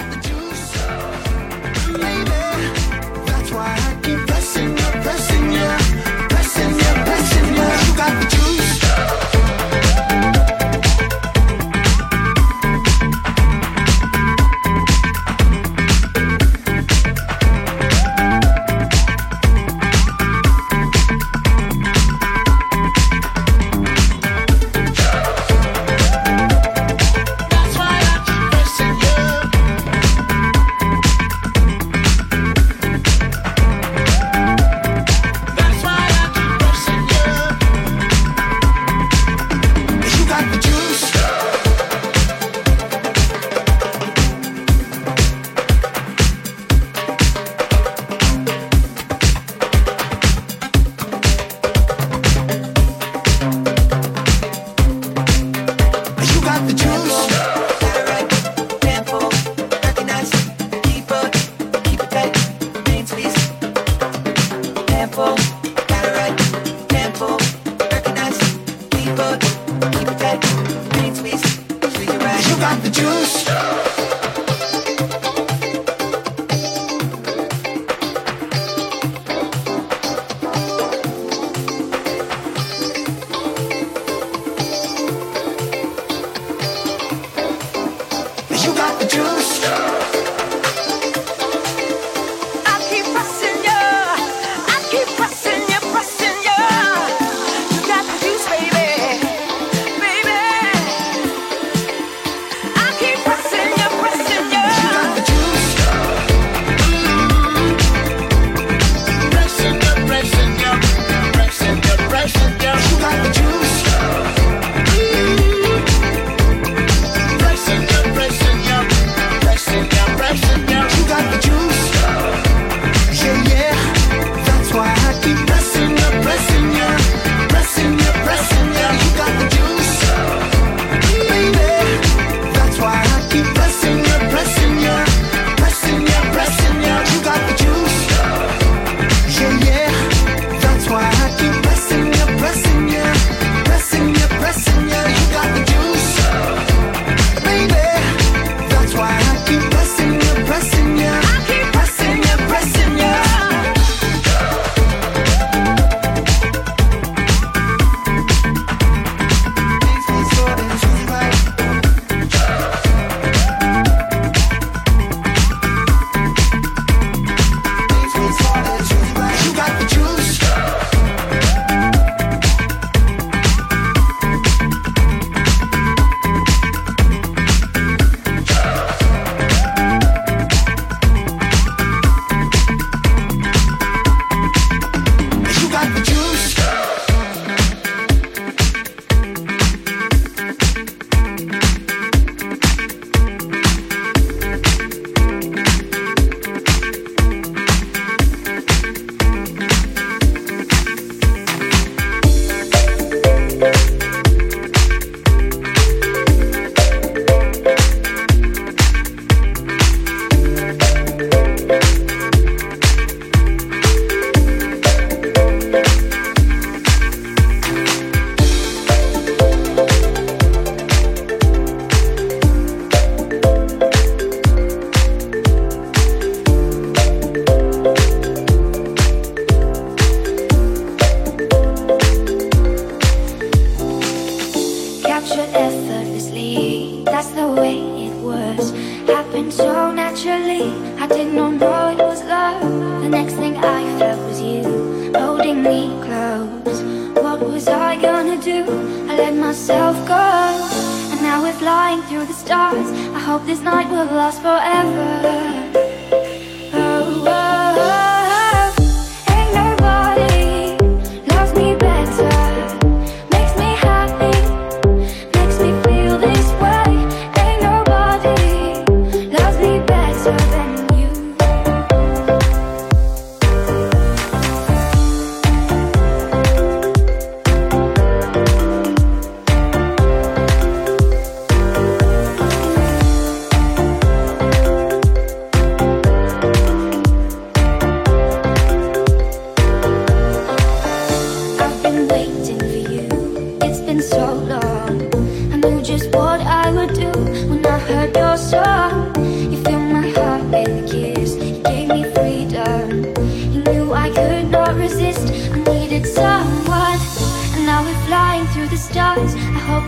about the two.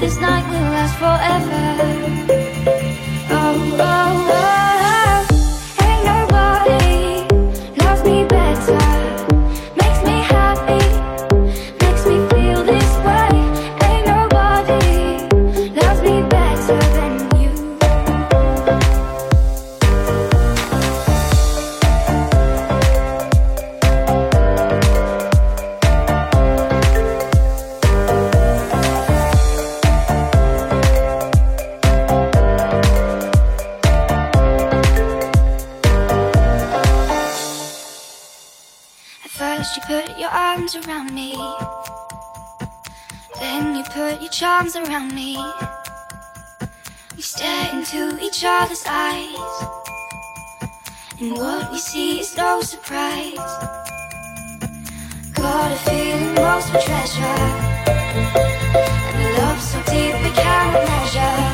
this night will last forever. surprised. Got a feeling lost for treasure, and a love so deep we can't measure.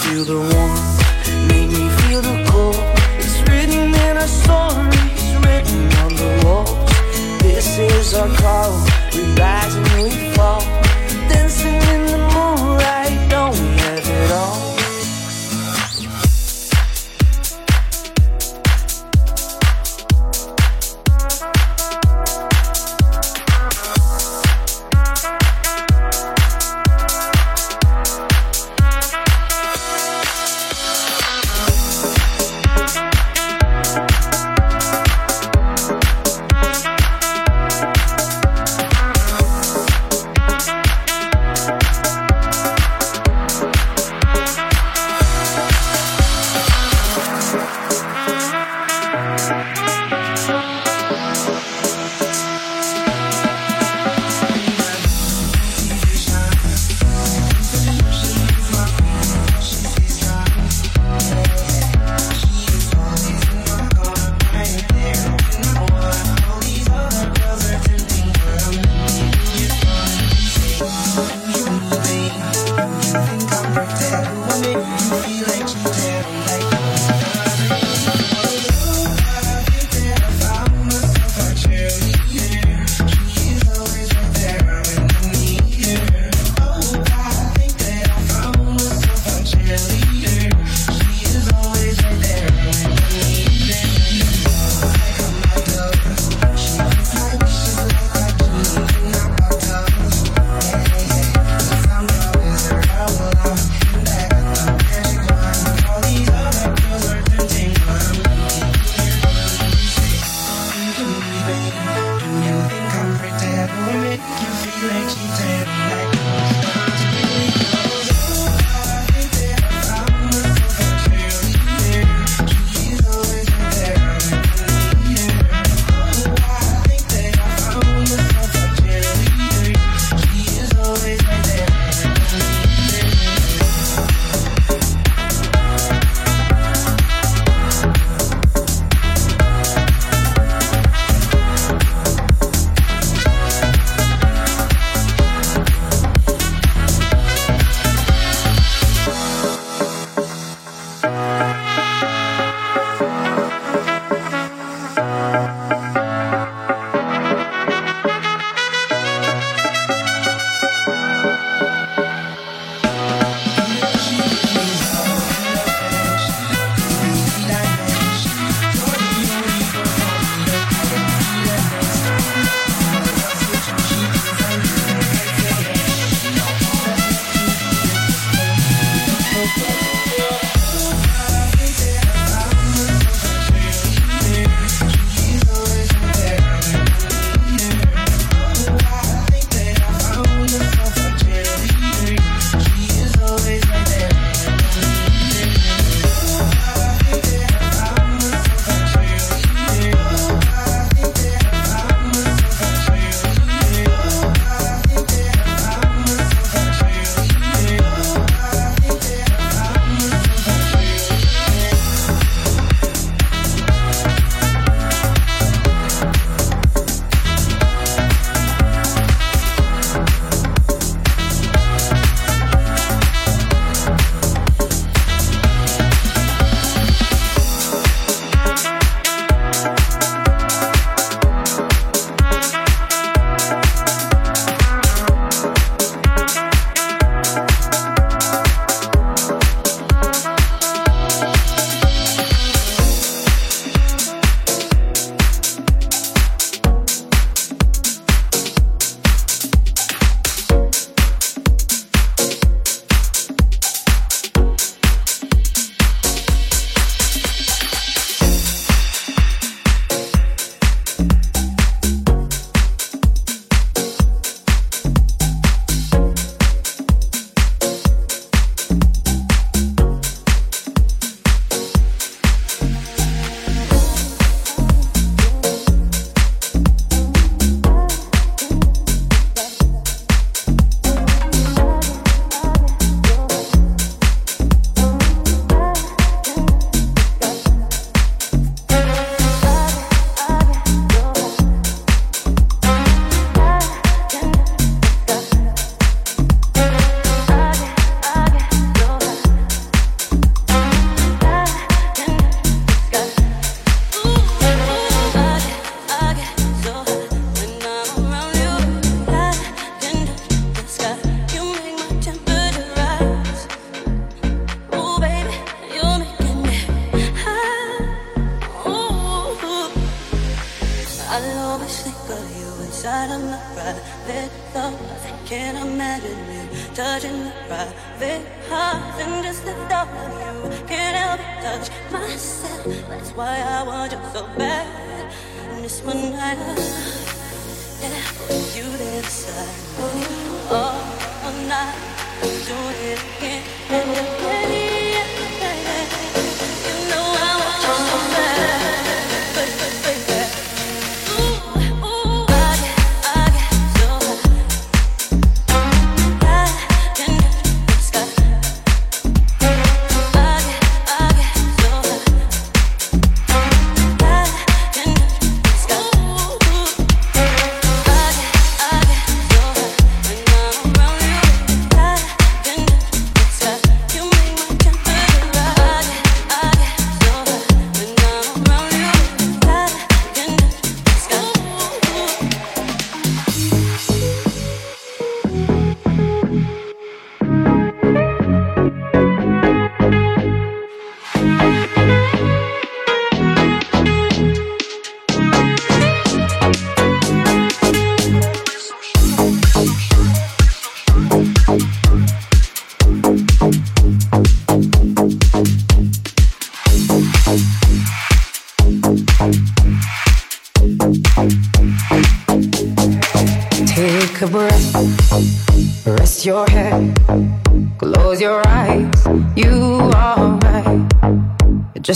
feel the warmth, made me feel the cold. It's written in our stories, written on the walls. This is our call. We rise and we fall. why I want you so bad. And this one night.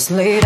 Slater.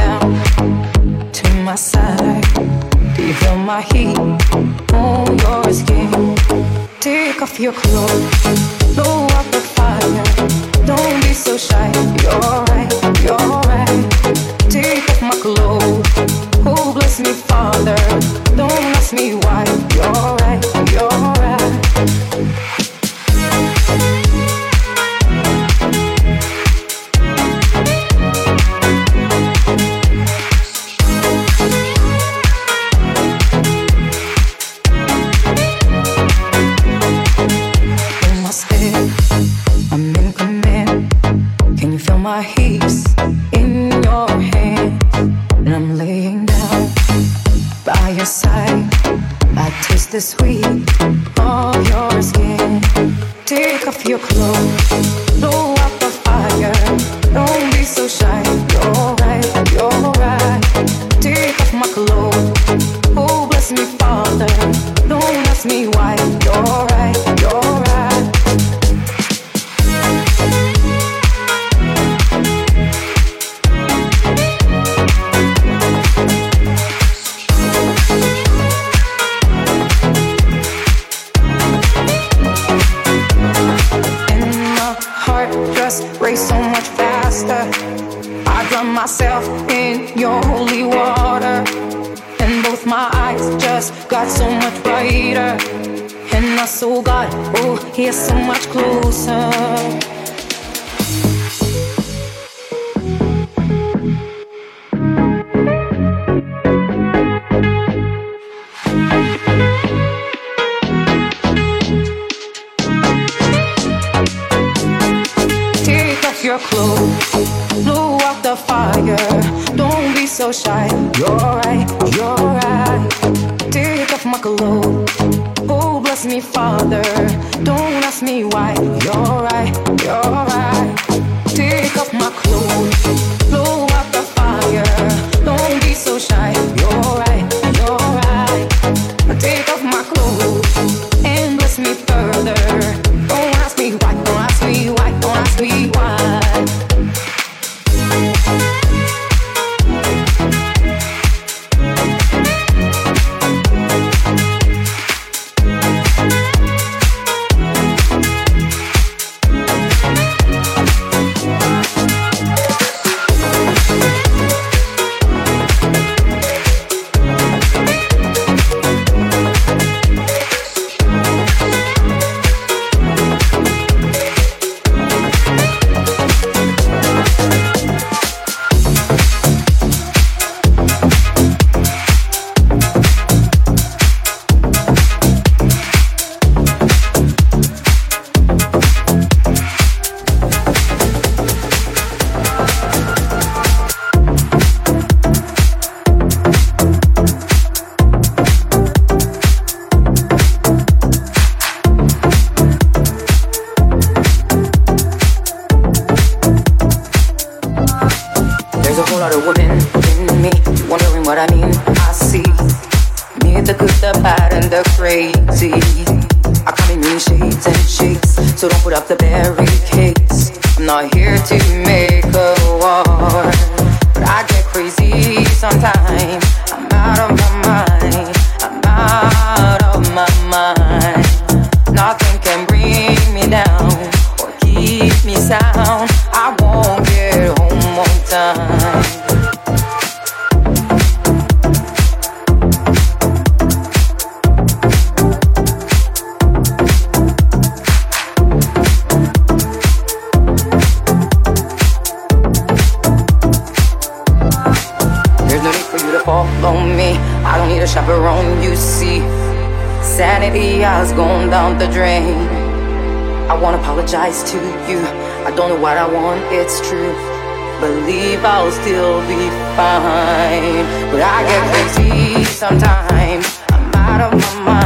So don't put up the barrier. if I'll still be fine. But I get crazy sometimes. I'm out of my mind.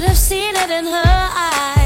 could have seen it in her eyes.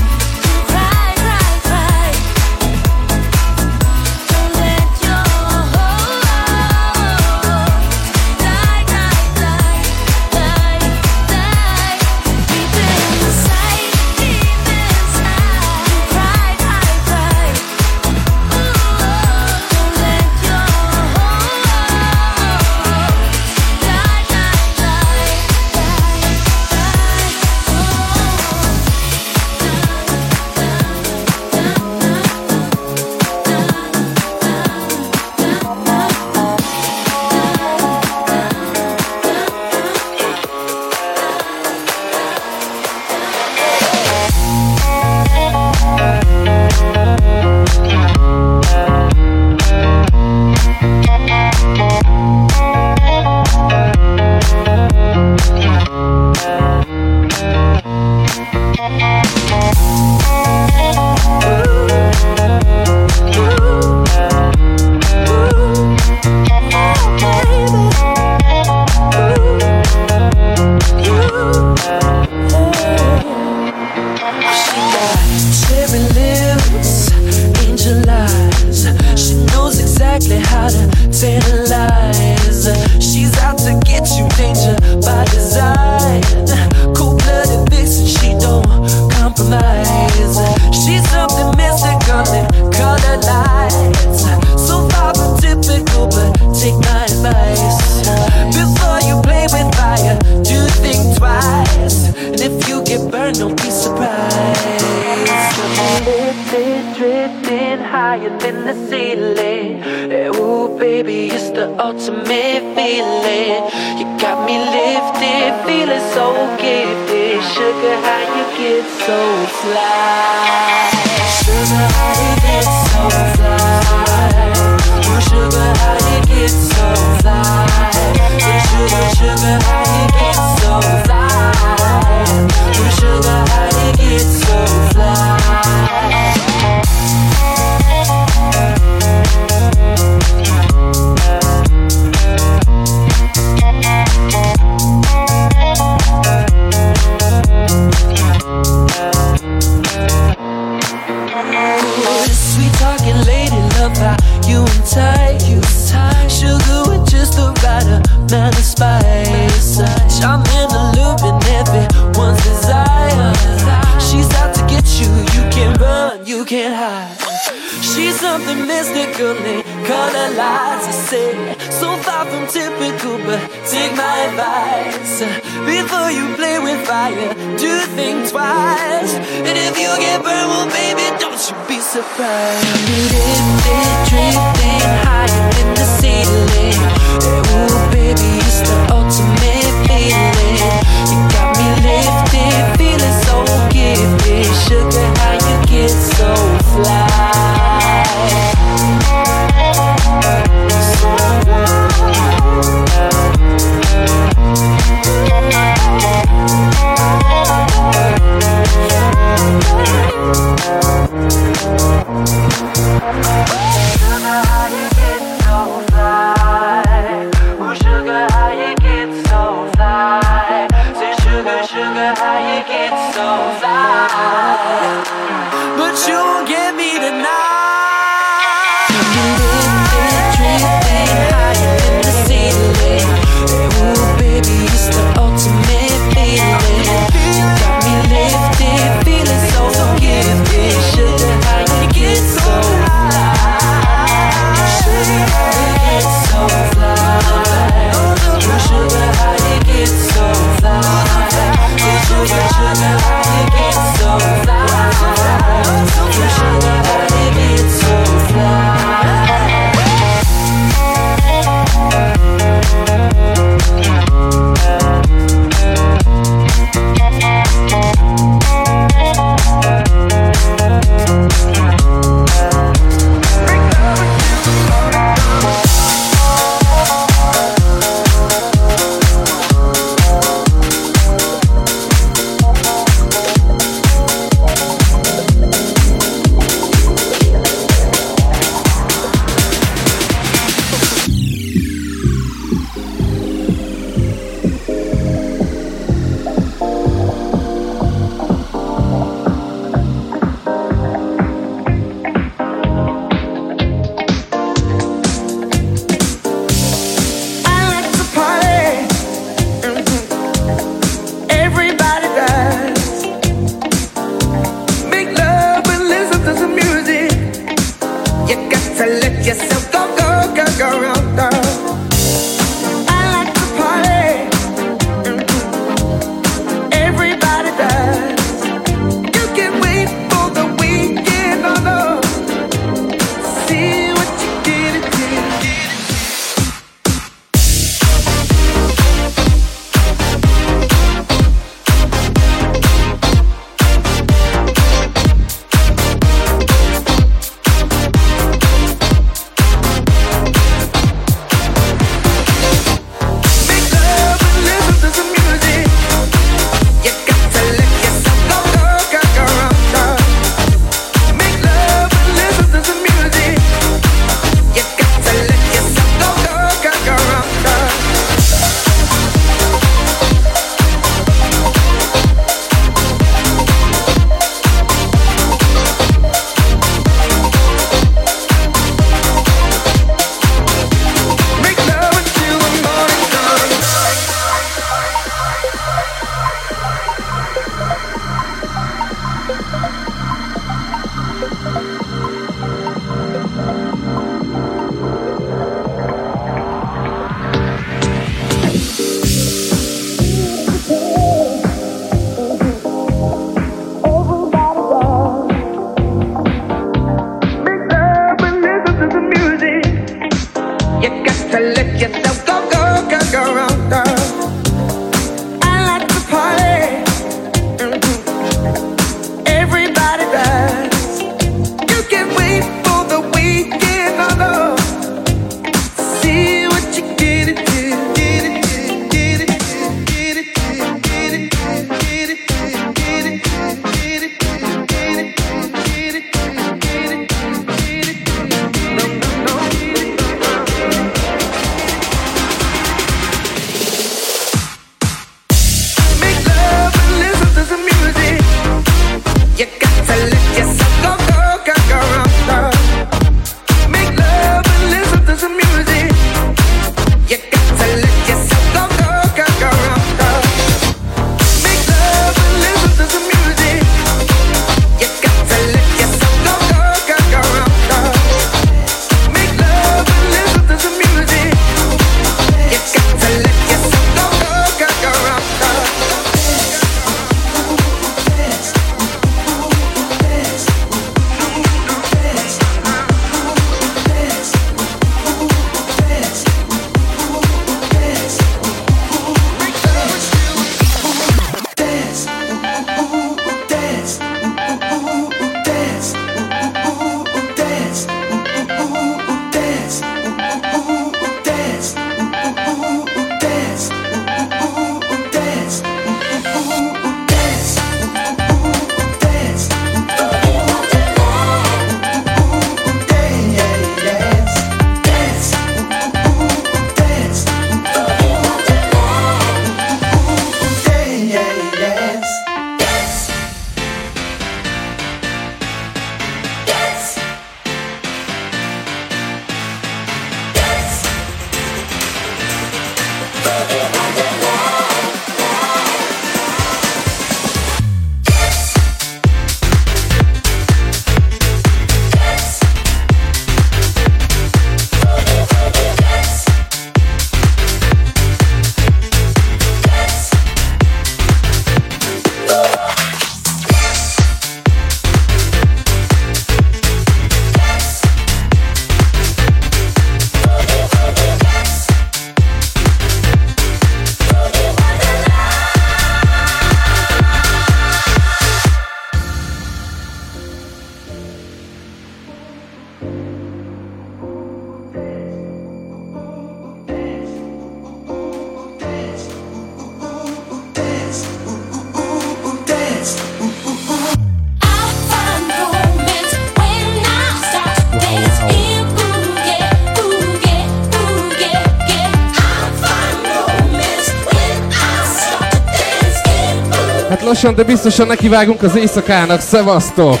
Lassan, de biztosan nekivágunk az éjszakának. Szevasztok!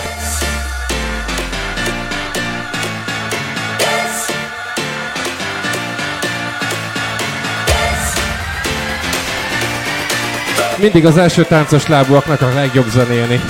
Mindig az első táncos lábúaknak a legjobb zenélni.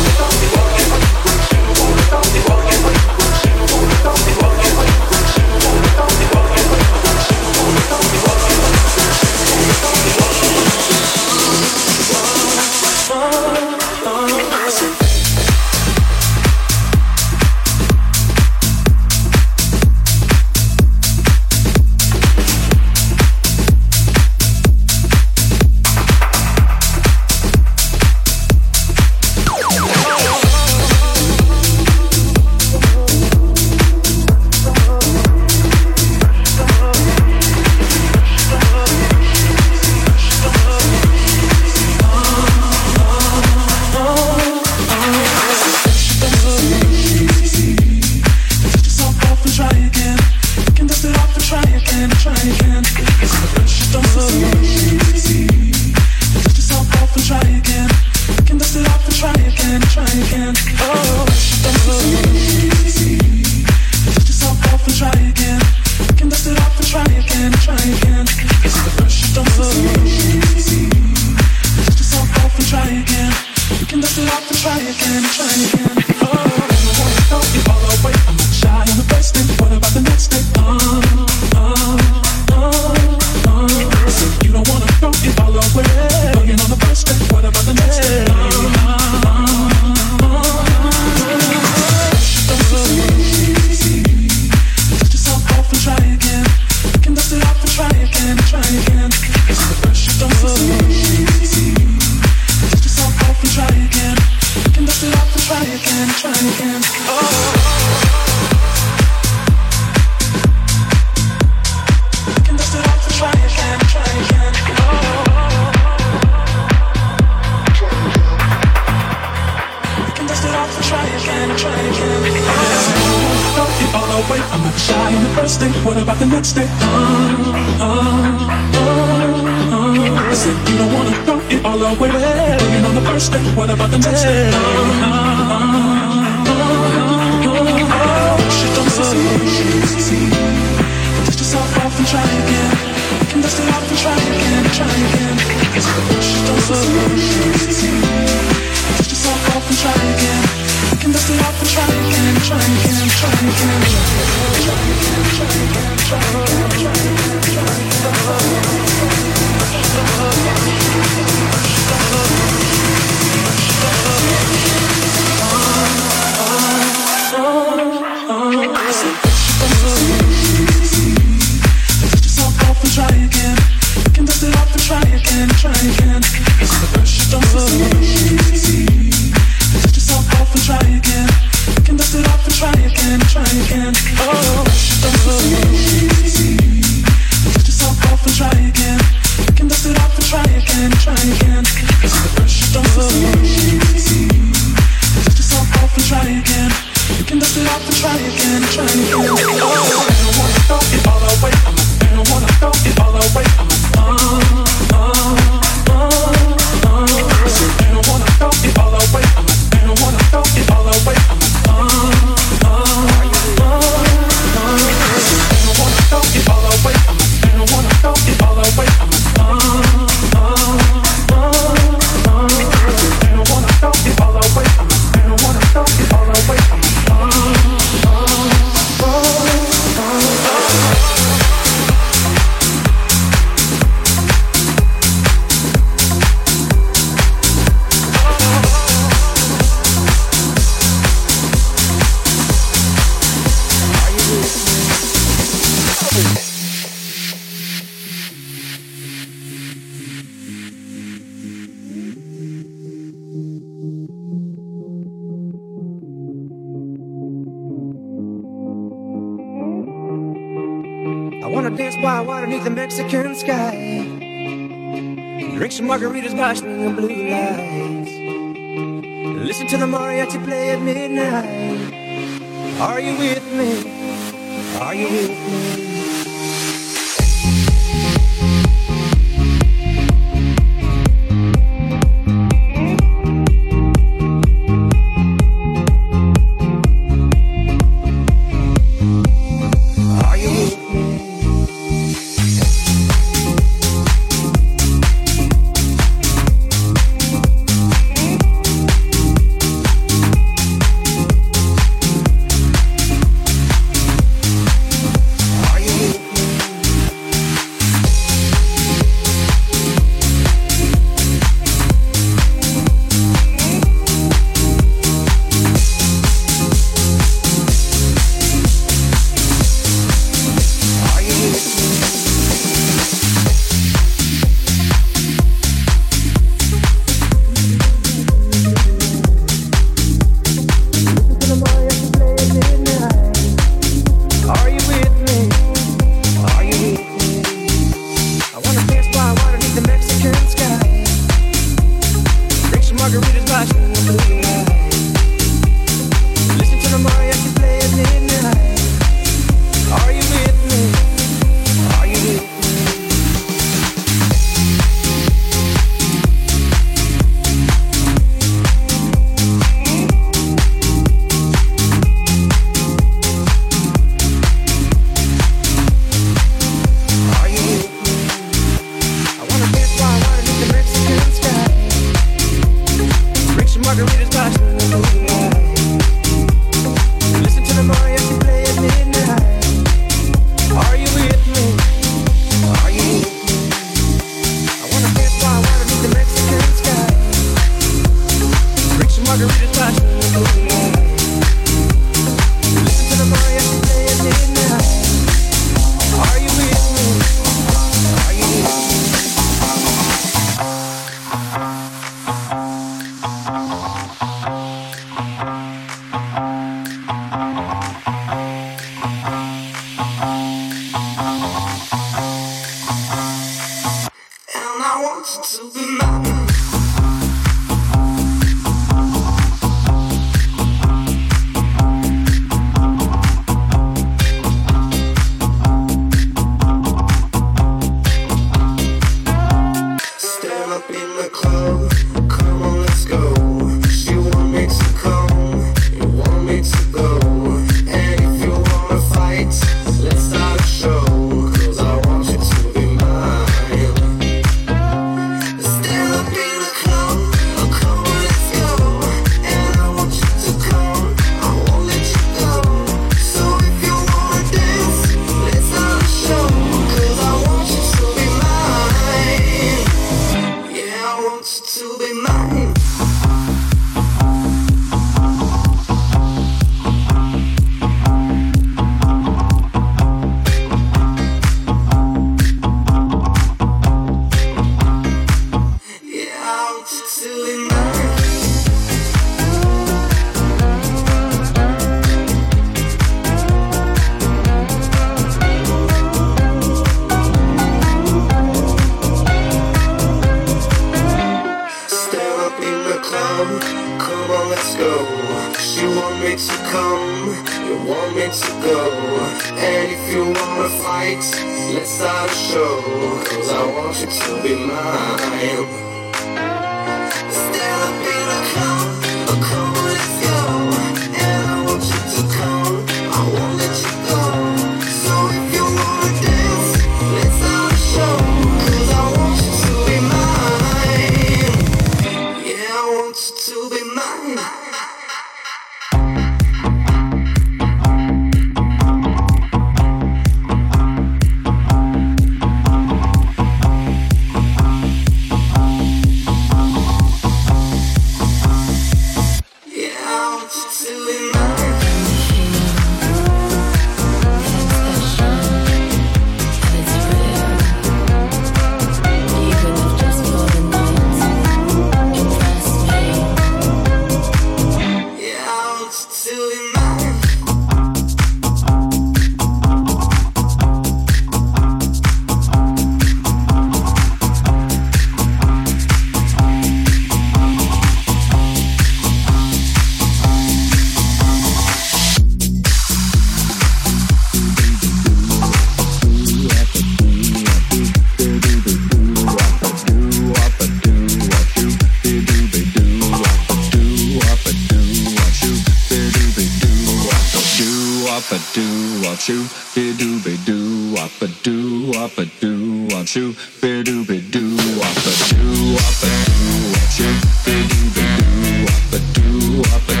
doo be doo up a doo up a doo up shoo be doo be doo up a doo up a doo up shoo be doo be doo up a doo up a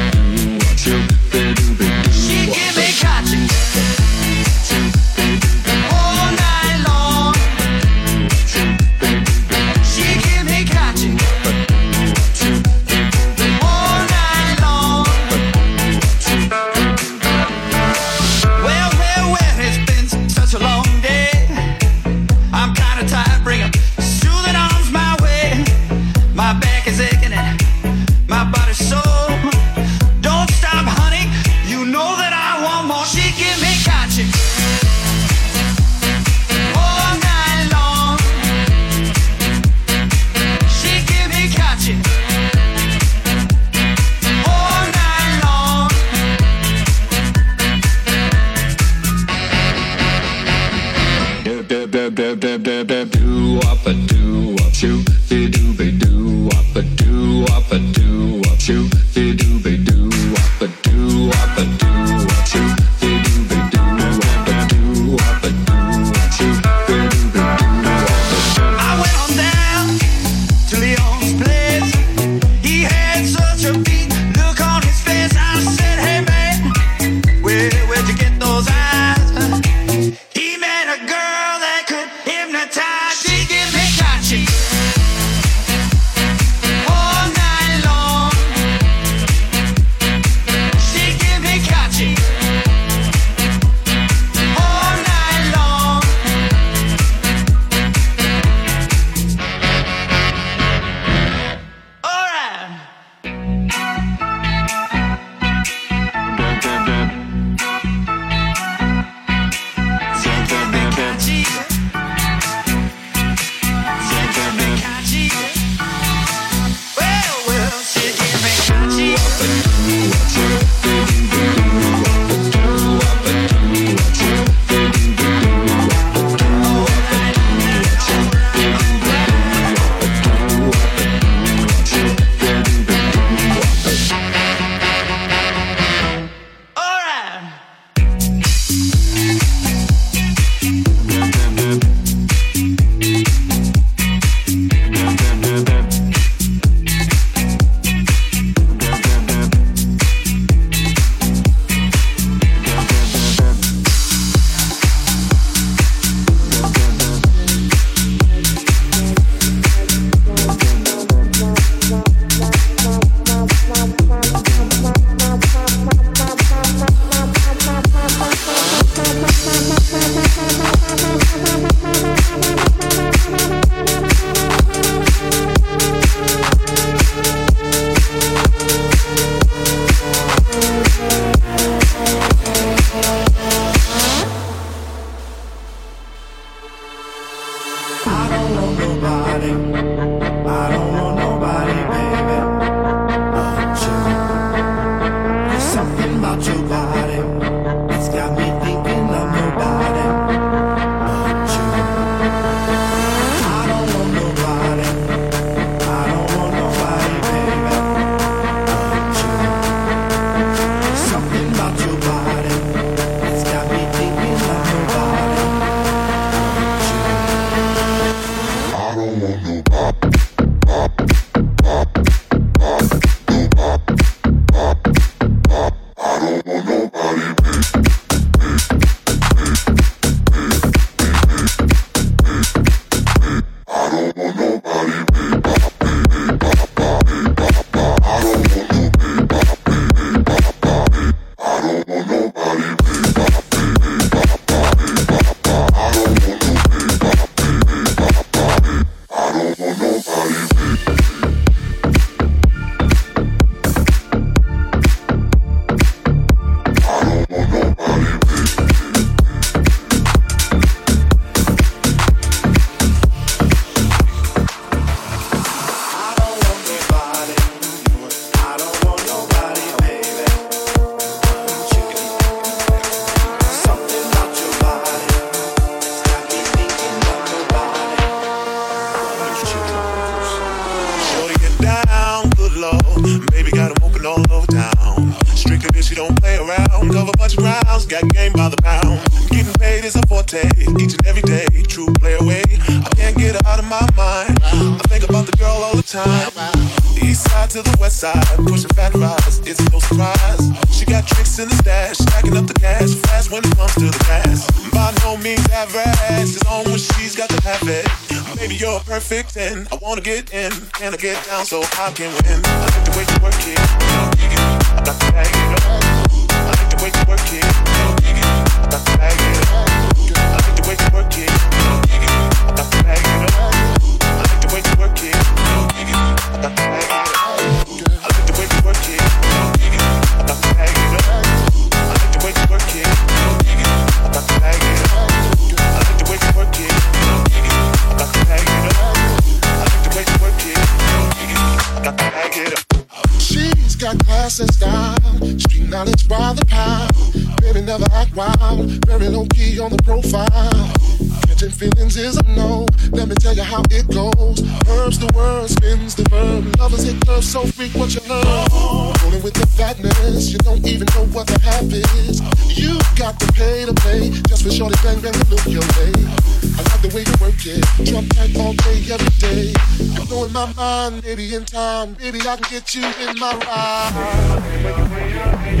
in the stash, stacking up the cash fast when it comes to the past. By no means average, as long as she's got the habit. Baby, you're perfect and I wanna get in. Can I get down so I can win? I like the way you work it, I like to bag it. I like the way you work it, I like to bag it. I like the way you work it, I like to bag it. I like the way you work it, I like to bag it. I like the way you work it. Wild, very low key on the profile. Catching feelings is a no. Let me tell you how it goes. Herbs the word, spins the verb. Lovers hit curves so freak what you love. Rolling with the fatness, you don't even know what the half is. You got to pay to play just for shorty bang bang to look your way. I like the way you work it, drop tight all day every day. You're blowing my mind, maybe in time, baby I can get you in my ride.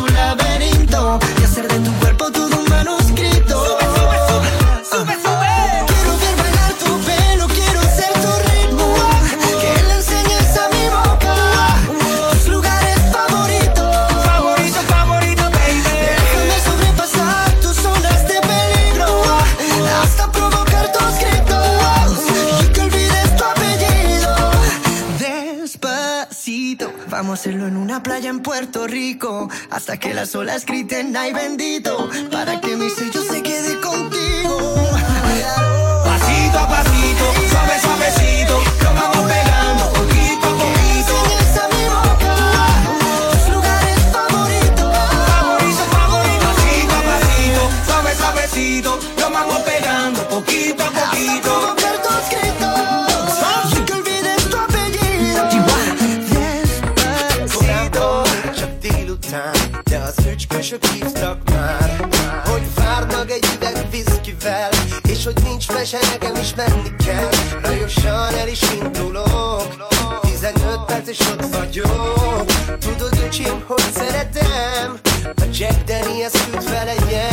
playa en Puerto Rico hasta que las olas griten ay bendito para que mi sello se quede contigo. Mese, nekem is menni kell. Lajosan el is indulok. 15 perc és ott vagyok. Tudod öcsém, hogy szeretem? A Jack Daniels küld vele ilyen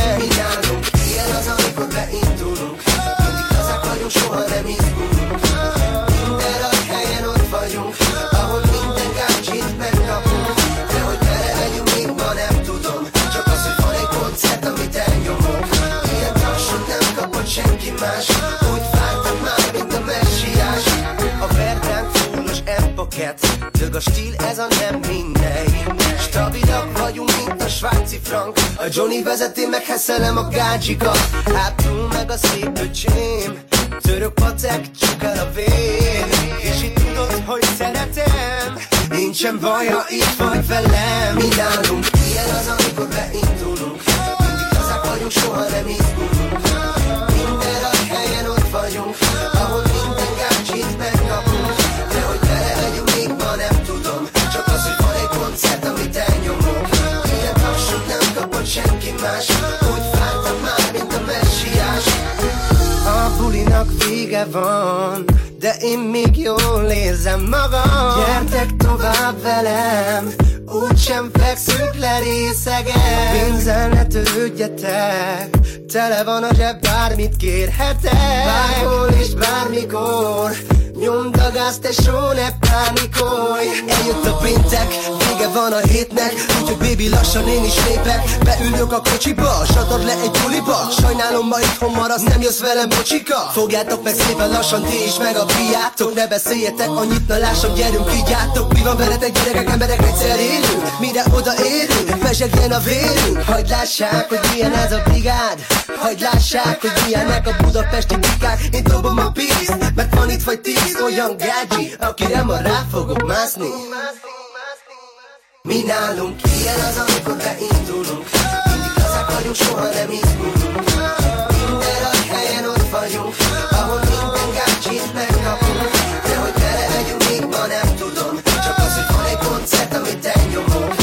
a stíl, ez a nem mindegy. Stabilak vagyunk, mint a svájci frank. A Johnny vezeti, meg heszelem a gácsikat. Hátul meg a szép öcsém. Török pacek, csak el a vér És itt tudod, hogy szeretem. Nincsen baja, itt vagy velem. Mi nálunk ilyen az, amikor beindulunk. Mindig lazák vagyunk, soha nem izgulunk vége van, de én még jól érzem magam. Gyertek tovább velem Úgysem fekszünk le részegen. Pénzzel ne törődjetek Tele van a zseb, bármit kérhetek. Bárhol és bármikor Nyomd a gázt, tesó, ne pánikolj. Eljött a péntek, vége van a hétnek Úgyhogy baby lassan én is lépek. Beülök a kocsiba, satad le egy buliba Sajnálom ma itthon maradsz, nem jössz velem bocsika. Fogjátok meg szépen lassan ti is meg a fiátok. Ne beszéljetek annyit, na lássam, gyerünk vigyátok. Mi van veletek gyerekek, emberek egyszer élünk. Mire odaérünk, mesegjen a vérünk. Hagyd lássák, hogy milyen ez a brigád. Hagyd lássák, hogy milyenek a budapesti bikák. Én dobom a pízt, mert van itt vagy tíz olyan gágyi Akire ma rá fogok mászni. Mi nálunk ilyen az, amikor beindulunk. Mindig lazák vagyunk, soha nem izgulunk vagyunk. Ahol gácsit megkapunk. De hogy bele legyünk, még ma nem tudom. Csak az, hogy van egy koncert, amit elnyomok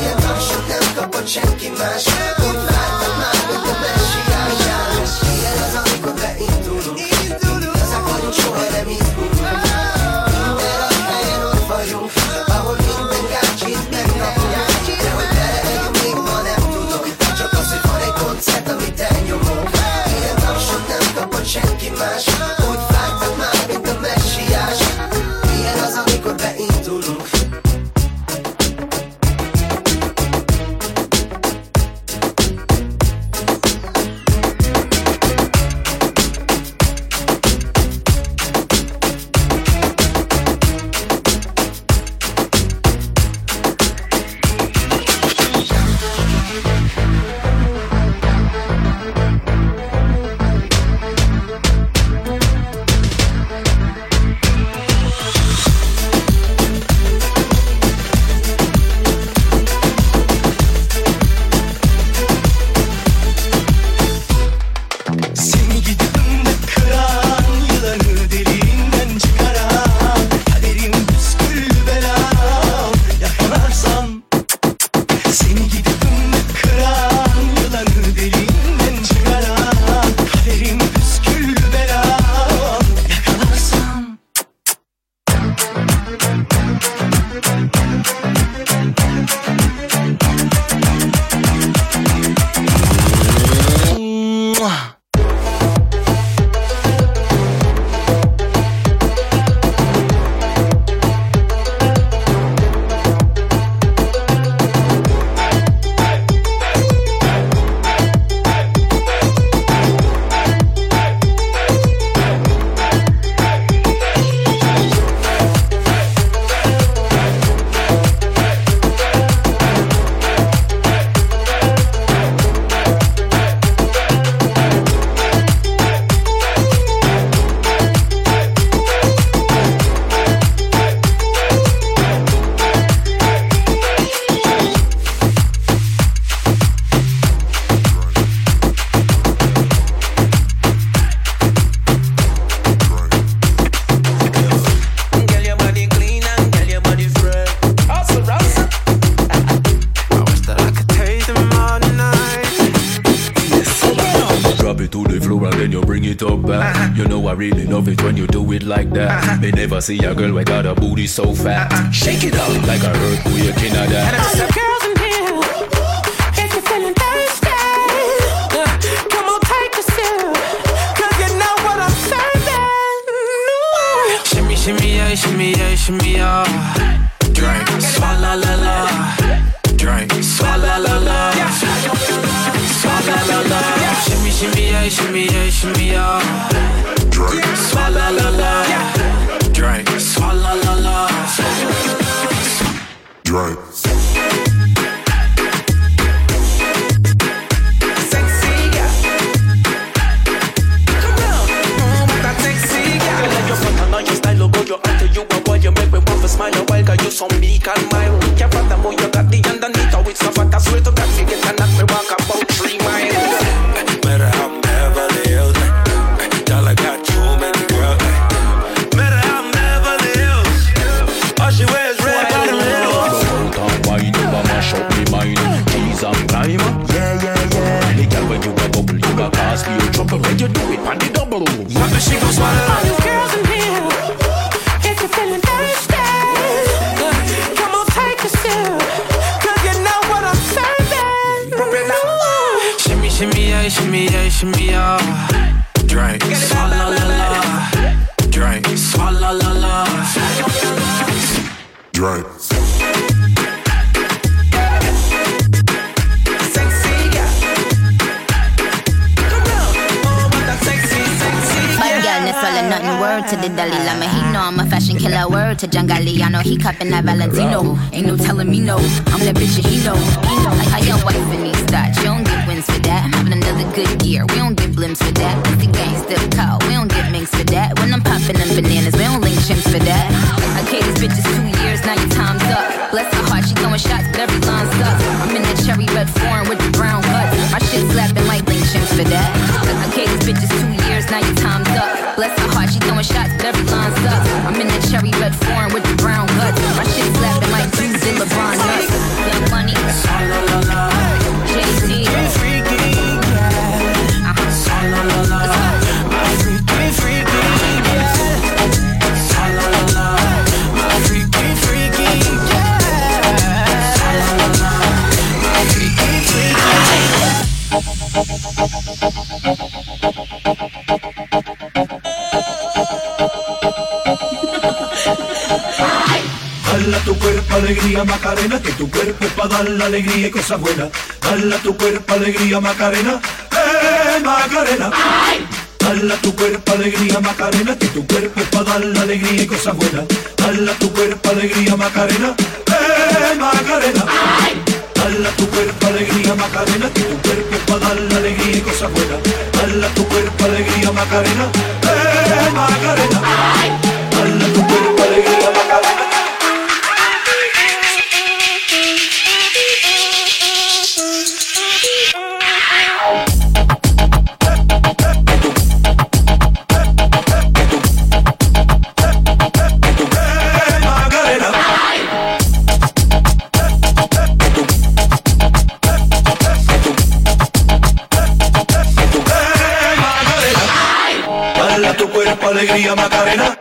Ilyen tapsot nem kapott senki más see a girl without a booty so fat. Uh-uh. Shake it up like a earthquake in a that. Telling me no. I'm that bitch and he know. He know. Like how your wife in these thoughts. You don't get wins for that. I'm having another good year. We don't get blimps for that. It's the gangster call. We don't get minks for that. When I'm popping them bananas, we don't link chimps for that. Okay, this bitch is two years. Now your time's up. Bless her heart. She throwing shots, but every line sucks. I'm in that cherry red foreign with the brown guts. My shit slapping like link chimps for that. Okay, this bitch is two years. Now your time's up. Bless her heart. She throwing shots, but every line sucks. I'm in that cherry red foreign with the brown guts. Dala tu cuerpo alegría Macarena, que tu cuerpo es para dar la alegría y cosas buenas. Dala tu cuerpo alegría Macarena, eh Macarena. Dala tu cuerpo alegría Macarena, que tu cuerpo es para dar la alegría y cosas buenas. Dala tu cuerpo alegría Macarena, eh Macarena. Dala tu cuerpo alegría Macarena, que tu cuerpo es para dar la alegría y cosas buenas. Dala tu cuerpo alegría Macarena, eh Macarena. Dala tu cuerpo alegría alegría Macarena,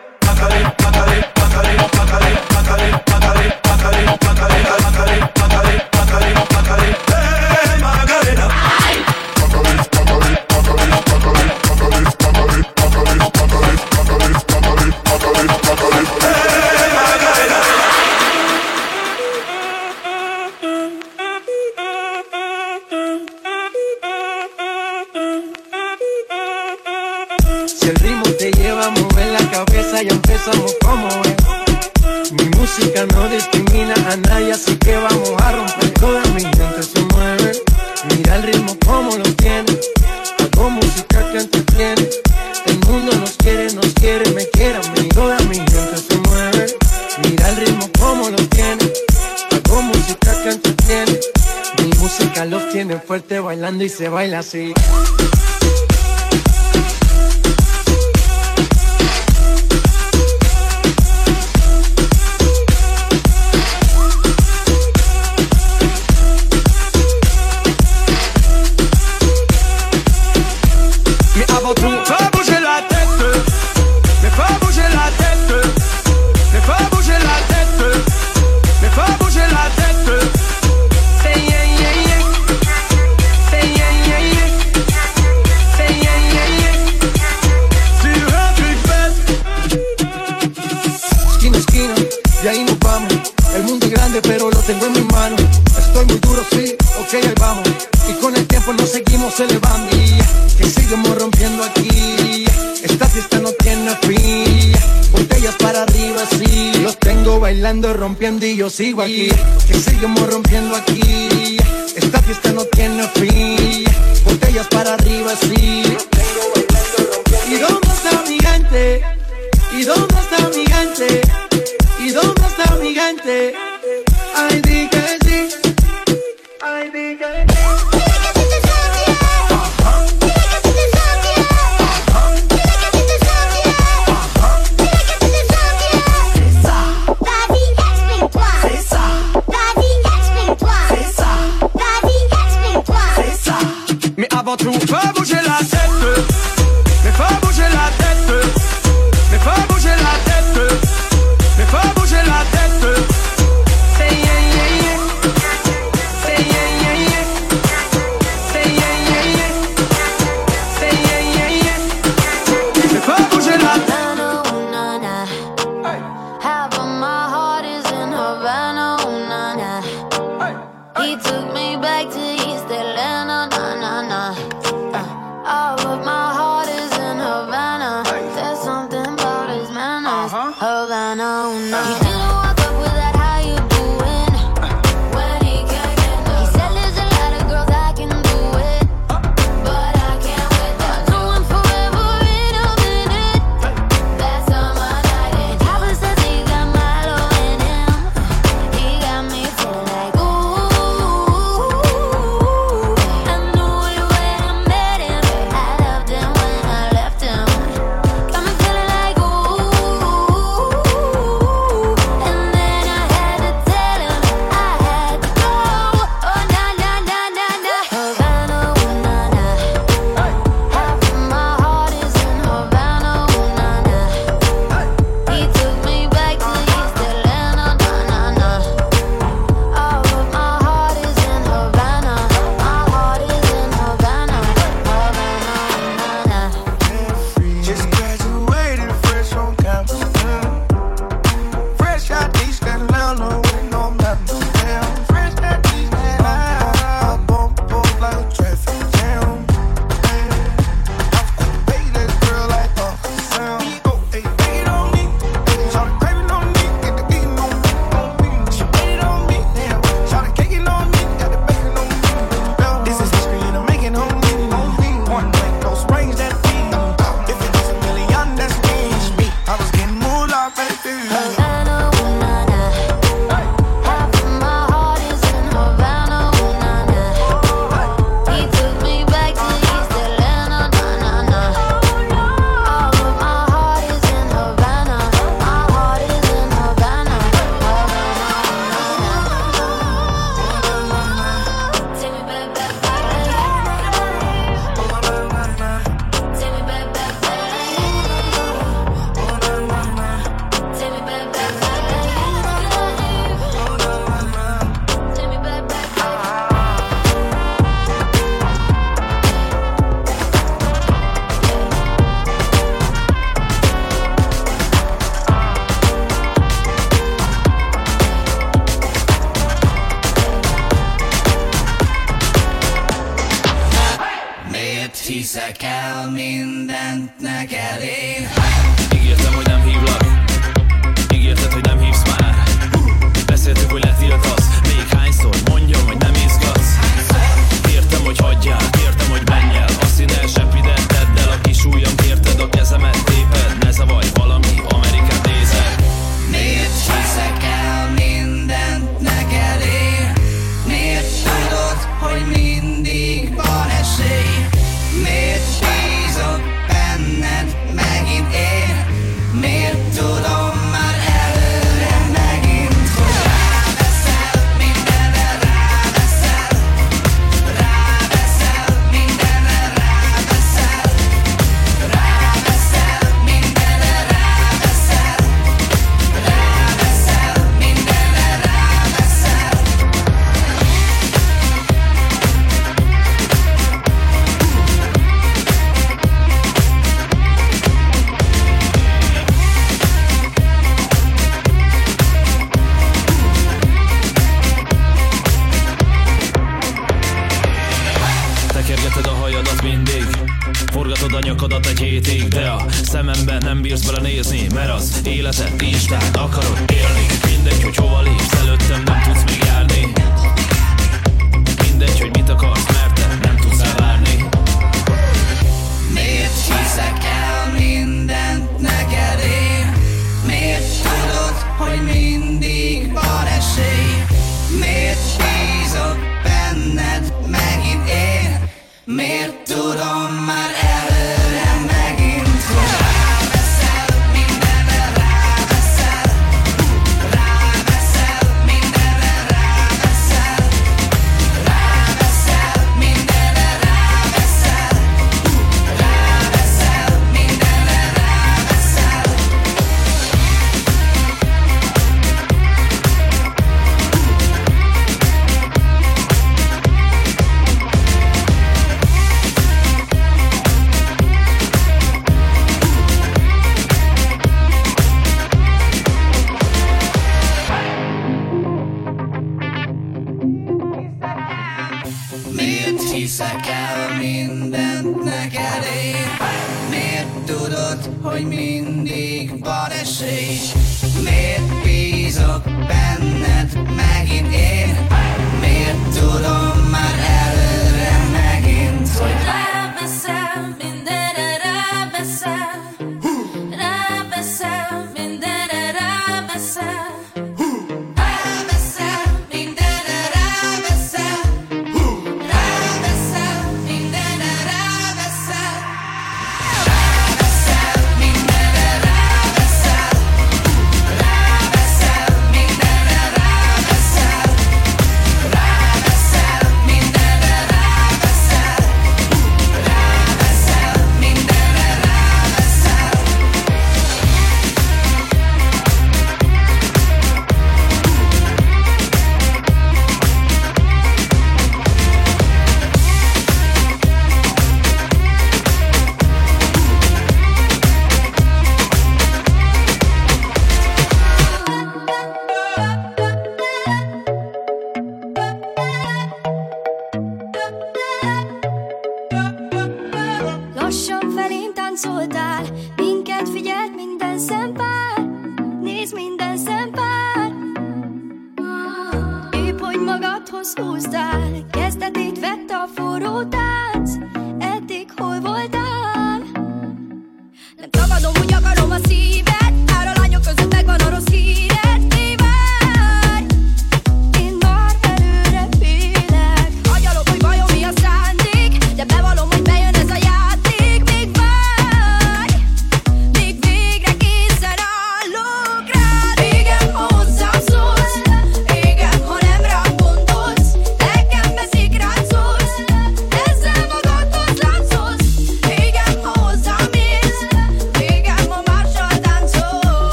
se baila así.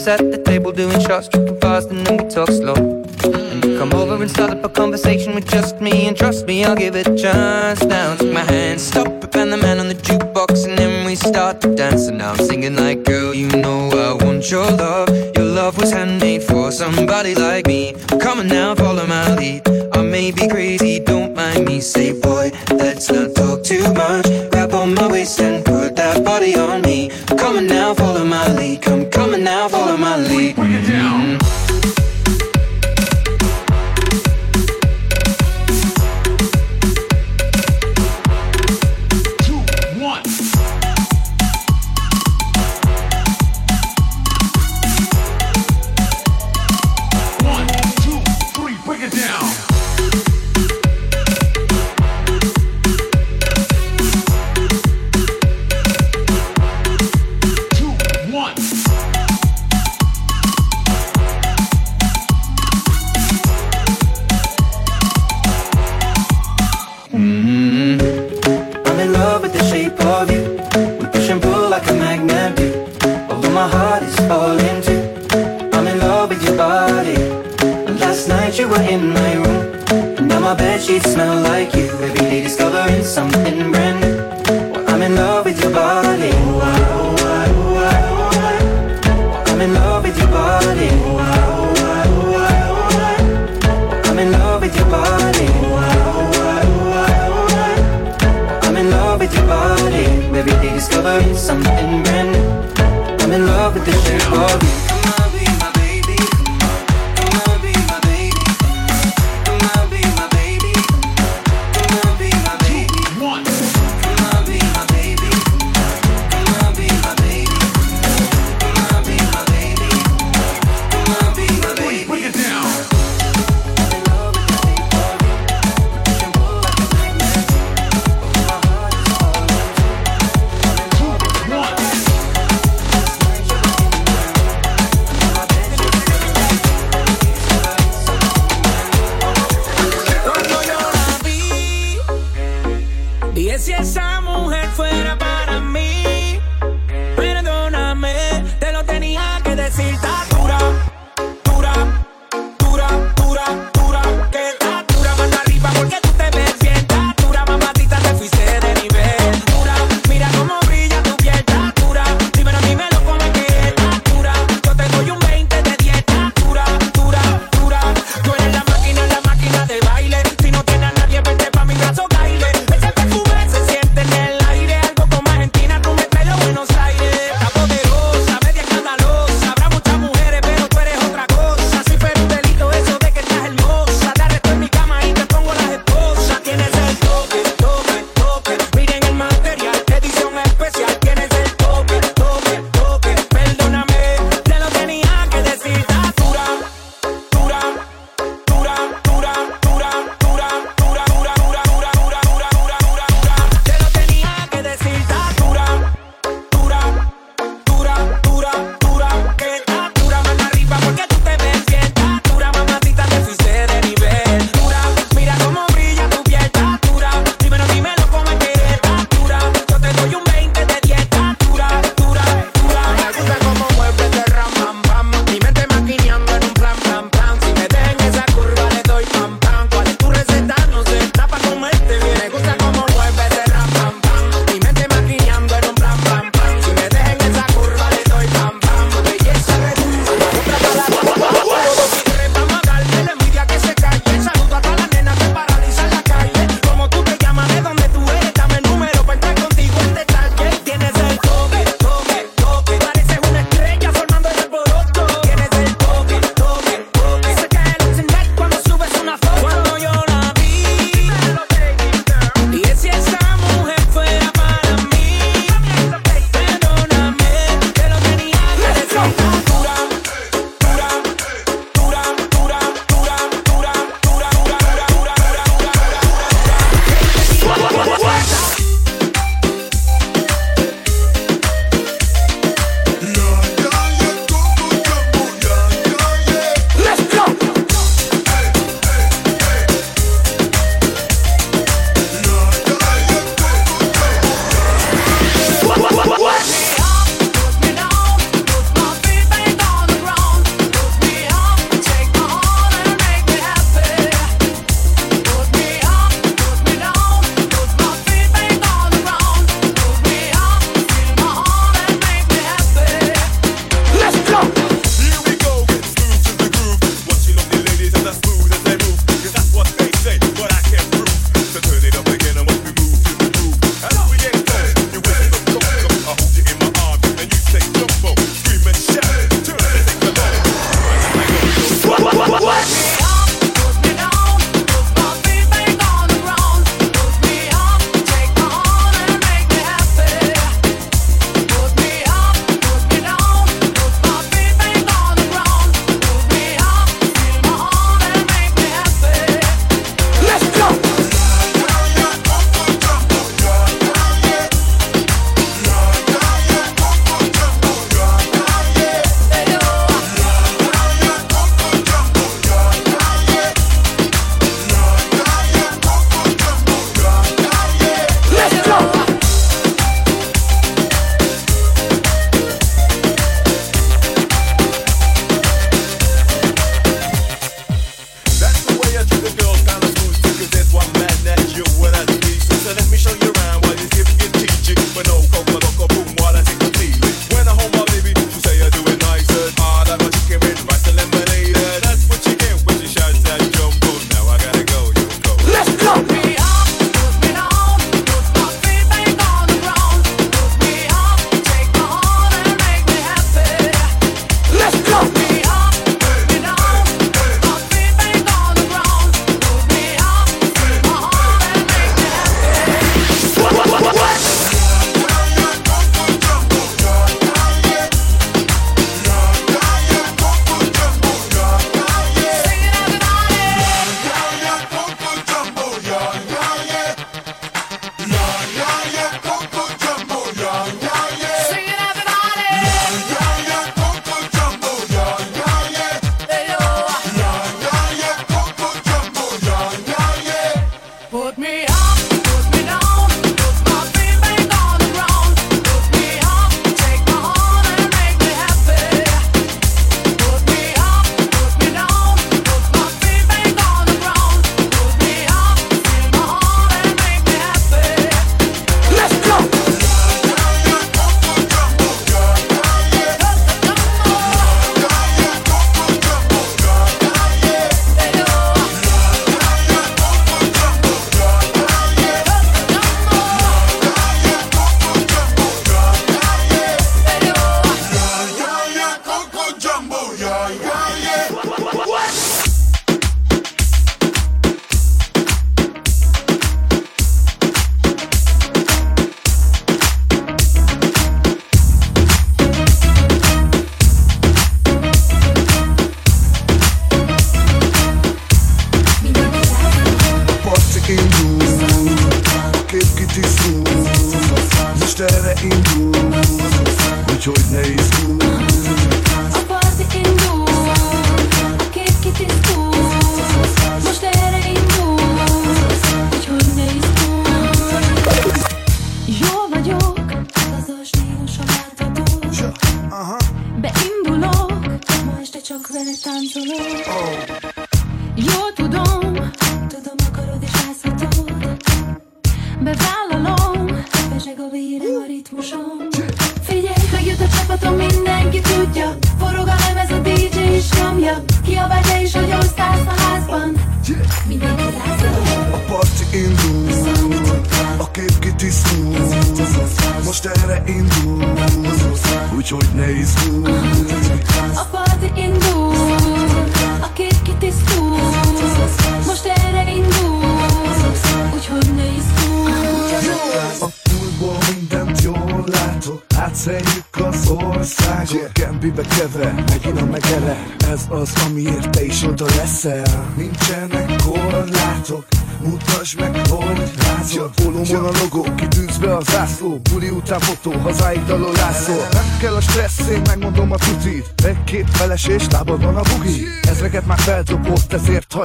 friends at the table doing shots, tripping fast, and then we talk slow. And you come over and start up a conversation with just me, and trust me, I'll give it a chance. Now take my hand, stop it, and the man on the jukebox, and then we start to dance. And now I'm singing like, girl, you know I want your love. Your love was handmade for somebody like me.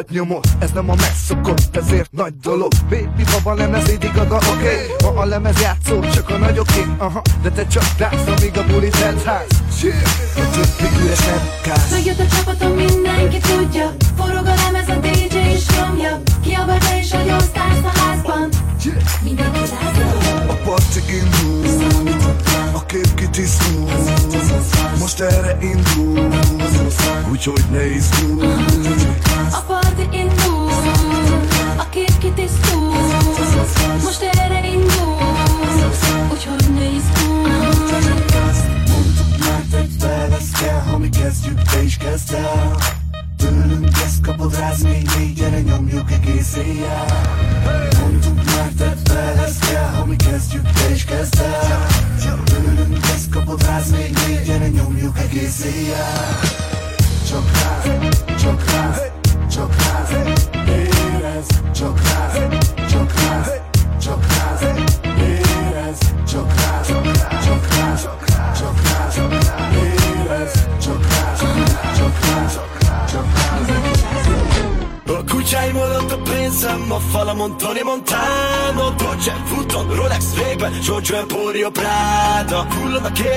hagy nyomot Ez nem a megszokott, ezért nagy dolog. Baby, ha van lemez, így igaza, oké. Okay. Ha a lemez játszó, csak a nagyoké okay. Aha, de te csak látsz, amíg a buli tentház Yeah, a többi Megjött a csapatom, mindenki tudja. Forog a lemez, a DJ is romja, Kiabál te is, hogy osztálsz a házban. Mindenki lázol A parti indul A kép kitisztul Most erre indul. Gyógyíts, ne izgulj A parti indul, a kép kitisztul Most el of the kids.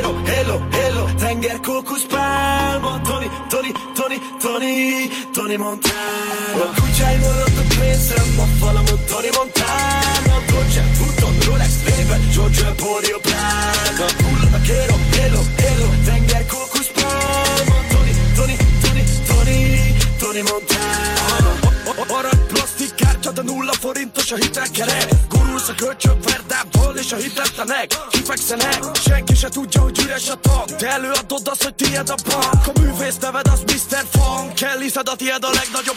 tiéd a legnagyobb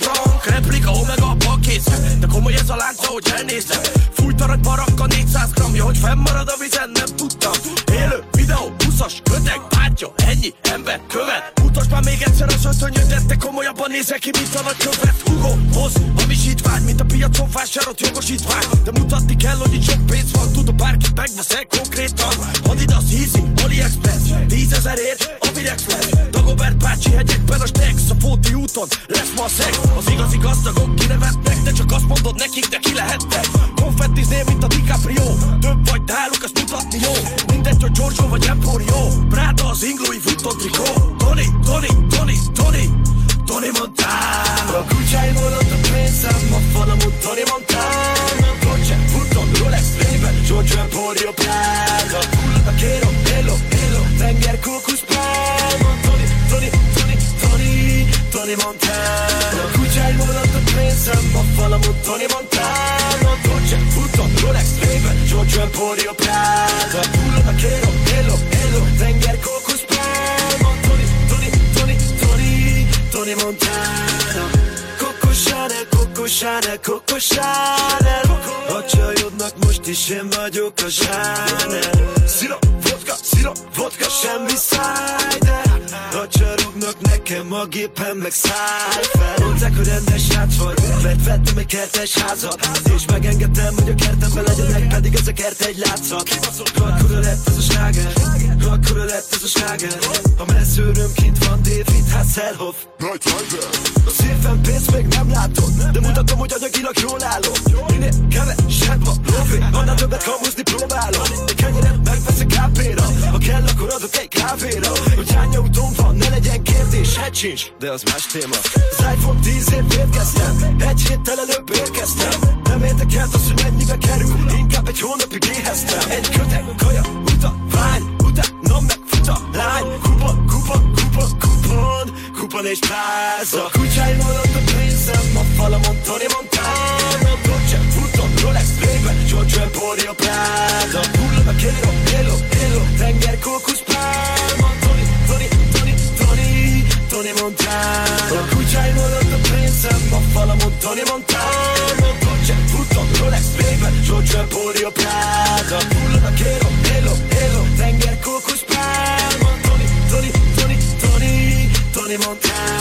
te kokos A csajodnak most is én vagyok a zsáner. Szira, vodka, szira, vodka, semmi száj, de nekem a gépen meg szállj fel Mondták, hogy rendes srác vagy Mert vettem egy kertes házat. És megengedtem, hogy a kertemben legyenek Pedig ez a kert egy látszat. Akkora lett ez a sláger Akkora lett ez a sláger. A messzőröm kint van David Hasselhoff. A szívem pénzt még nem látod De mutatom, hogy anyagilag jól állok. Minél kevesebb a lóvé Annál többet kamuzni próbálok. Egy kenyeret megveszek kápéra Ha kell, akkor adok egy kávéra. Hogy hány autóm van, ne legyen kérdés Sincs, de az más téma. Az iPhone 10 év érkeztem Egy héttel előbb érkeztem. Nem érdekelt az, hogy mennyibe kerül Inkább egy hónapig éheztem. Egy kötek, kaja, uta, vány Utána meg fut a lány. Kupon, kupon, kupon, kupon Kupon és pláza Kutyáim alatt a pénzem A falamon Tony Montana. Dolce, futon, Rolex, Ray-Ban George Poli a Prada. Hullad a kero, elo, elo Tenger, kókusz, Tony Montana A kutyáim alatt a pénzem A falamon Tony Montana Dolce, futon, Rolex, Ray-Ban George Poli a Prada. Hullad a kero, elo, elo Tenger, kókusz, pálma Tony, Tony, Tony, Tony Tony Montana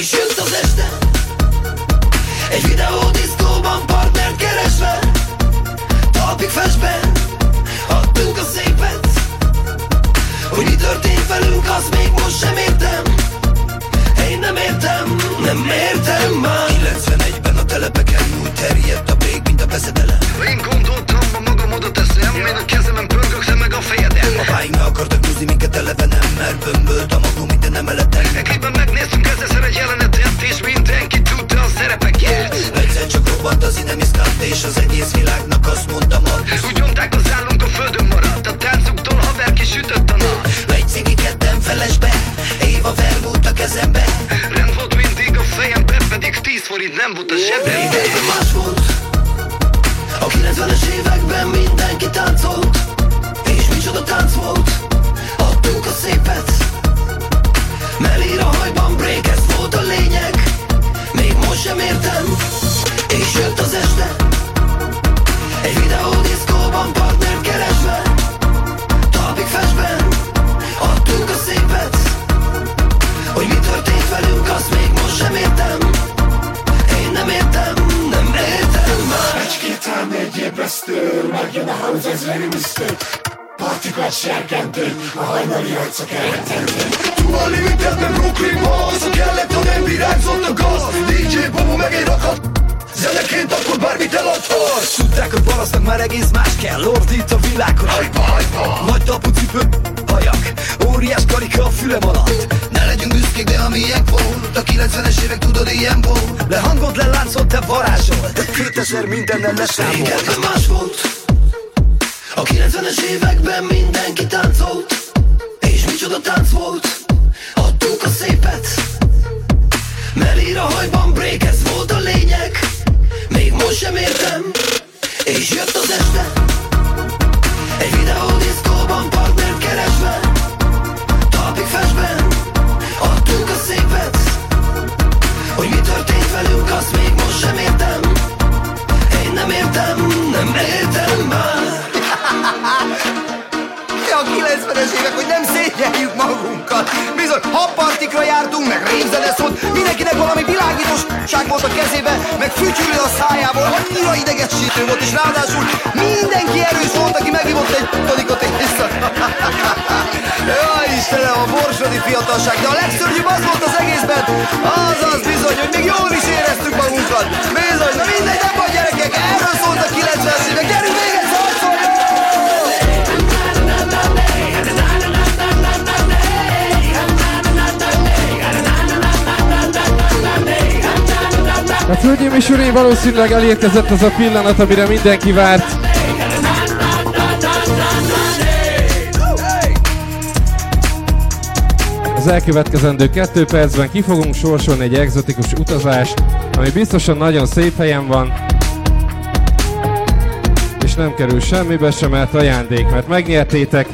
És jött az este. Egy videódiszkóban partner keresve Talpig festben Adtunk a szépet. Hogy mi történt velünk, azt még most sem értem. Én nem értem, nem értem már. 91-ben a telepeken úgy terjedt a bég, mint a veszedelem Én gondoltam, ma magam oda teszem Én a kezemen pörgök, te meg a fejedem Apáink akartak húzni minket eleve nem Mert bömbölt a magunk minden emeleten Egyszer csak robbant az inemiszkált És az egész világnak azt mondtam a Úgy nyomták az állunk a földön maradt A táncuktól haver kisütött a nap. Egy cigi kettem felesbe Éva vermúlt a kezembe. Rend volt mindig a fejembe Pedig 10 forint nem volt a zsebembe más volt. A 90-es években mindenki táncolt. És micsoda tánc volt. Adtuk a szépet. Melír a hajban break, ez volt a lényeg Most sem értem. És jött az este Egy videódiszkóban partner keresve. Talpig festben Adtuk a szépet Hogy mi történt velünk, azt még most sem értem. Én nem értem, nem értem. Már Egy-két ám egy ébresztő Megjön a mistake Partikat serkentő A hajnali arcok elretentő Dua Limitedben Brooklynban Az a kellett, ha nem virágzott a gaz. DJ Bobo meg egy rakat. Zeneként akkor bármit eladhatsz. Tudták, hogy balasznak már egész más kell. Ordít a világhoz Hajpa, hajpa. Nagy tapucipő, hajak. Óriás karika a fülem alatt. Ne legyünk büszkék, de amilyen volt A 90-es évek tudod ilyen volt. Lehangolt, leláncolt, te varázsolt. 2000 mindennel leszámolt. Régebben más volt A 90-es években mindenki táncolt. És micsoda tánc volt? Adtuk a szépet. Melír a hajban break, ez volt a lényeg. Még most sem értem. És jött az este. Egy videódiszkóban partner keresve. Talpig festben. Adtuk a szépet. Hogy mi történt velünk, azt még most sem értem. Én nem értem, nem értem már a 90-es évek, hogy nem szégyeljük magunkat. Bizony, habpartikra jártunk, meg rémzene szólt Mindenkinek valami világítosság volt a kezébe Meg fütyülő a szájából, annyira idegesítő volt És ráadásul mindenki erős volt, aki megivott egy todikot egy vissza. Istenem, a borsodi fiatalság. De a legszörnyűbb az volt az egészben. Az az bizony, hogy még jól is éreztük magunkat. Bizony, na mindegy, nem vagy gyerekek Erről szólt a 90-es évek. Gyerünk még Hát hölgyeim és uraim, valószínűleg elérkezett az a pillanat, amire mindenki várt. Az elkövetkezendő kettő percben ki fogunk sorsolni egy egzotikus utazást, ami biztosan nagyon szép helyen van, és nem kerül semmibe sem, mert ajándék, mert megnyertétek.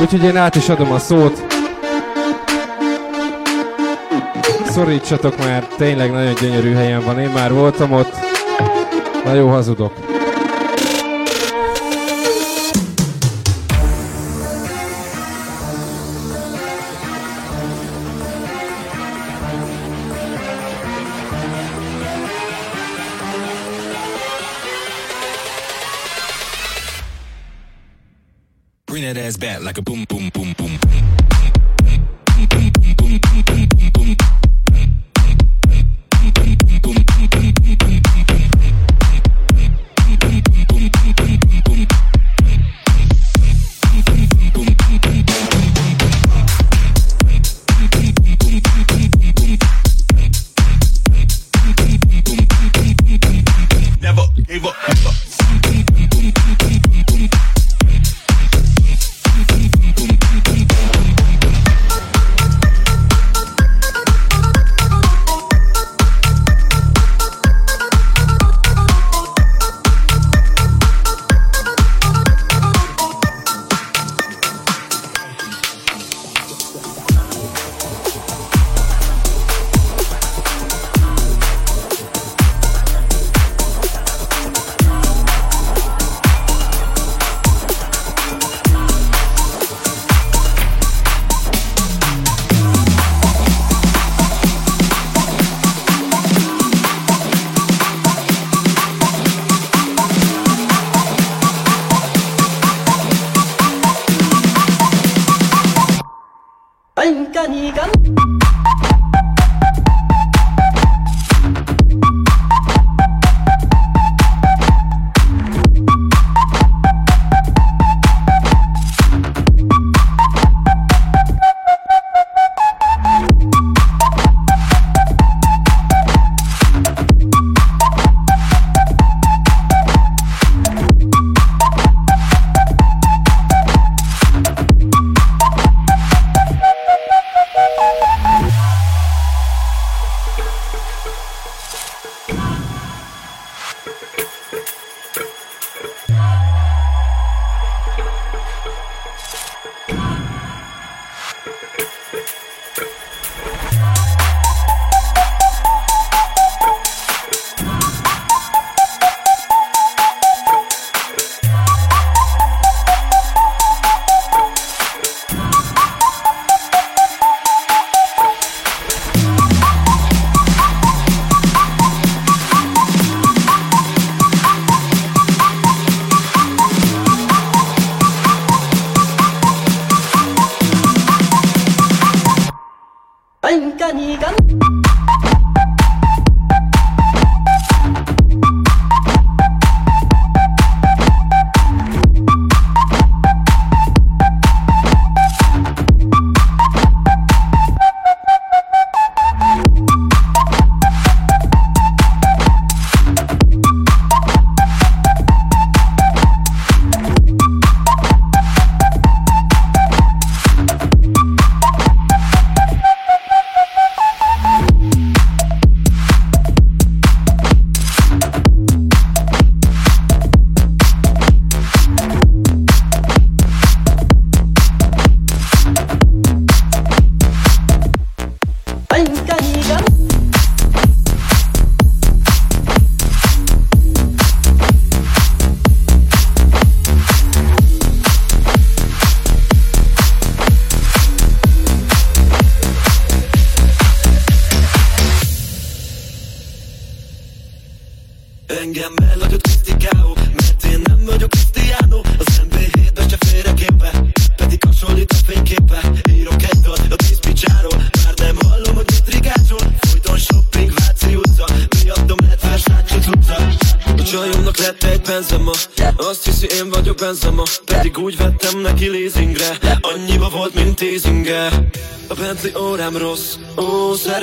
Úgyhogy én át is adom a szót. Szorítsatok már, tényleg nagyon gyönyörű helyen van, én már voltam ott. Na jó, hazudok. Bring that ass back like a boom,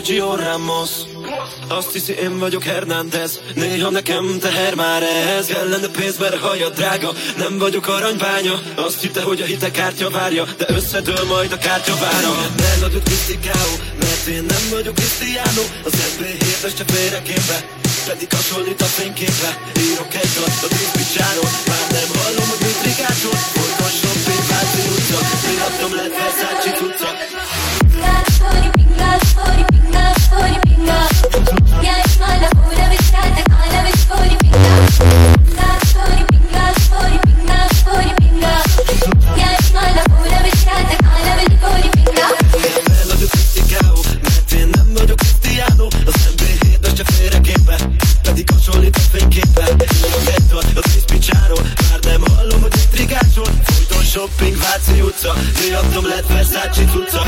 Sergio Ramos. Azt hiszi én vagyok Hernández. Néha nekem teher már ez Kellene pénz, mert haja drága. Nem vagyok aranybánya. Azt hitte, hogy a hitekártya várja De összedől majd a kártya vára. Nem nagyon kritikáló Mert én nem vagyok Cristiano. Az FB7-es csak félreképbe pedig hasonlít a fényképre. Írok egy dalt a díszpicsáról Már nem hallom hogy műtrikától Folyton shopping, Váci utca Miattom lett Versace cucca. shopping, Váci utca Miattam lett Versace utca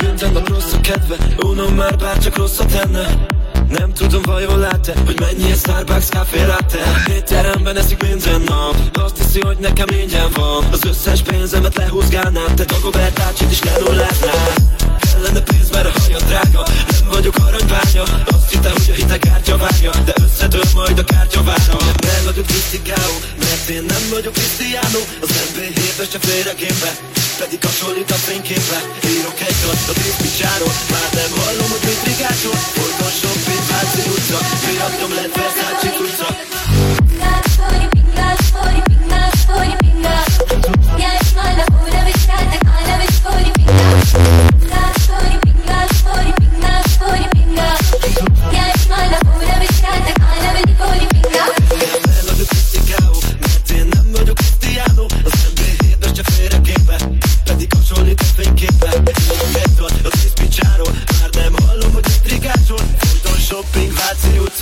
Minden nap rossz a kedve Unom már bárcsak rosszat tenne. Nem tudom vajon lát hogy mennyi a Starbucks kávé látte Étteremben eszik minden nap Azt hiszi, hogy nekem ingyen van. Az összes pénzemet lehúzgálnád Te Dagobert ácsit is lenullátnád Kellene pénz, mert a haja drága vagyok aranyványa. Azt hittem, hogy a hite kártyavárja De összetör majd a kártyavára Nem vagyok krisztikáló, mert én nem vagyok krisztiánó. Az MB7-es csak félregépbe pedig hasonlít a fényképre. Írok egy dalt a tépicsáról Már nem hallom, hogy mit rigásol Forgasson Pétváci utca Miattom lett Versace utca.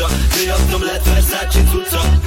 krótko Wyjątkom ledwe znacie krótko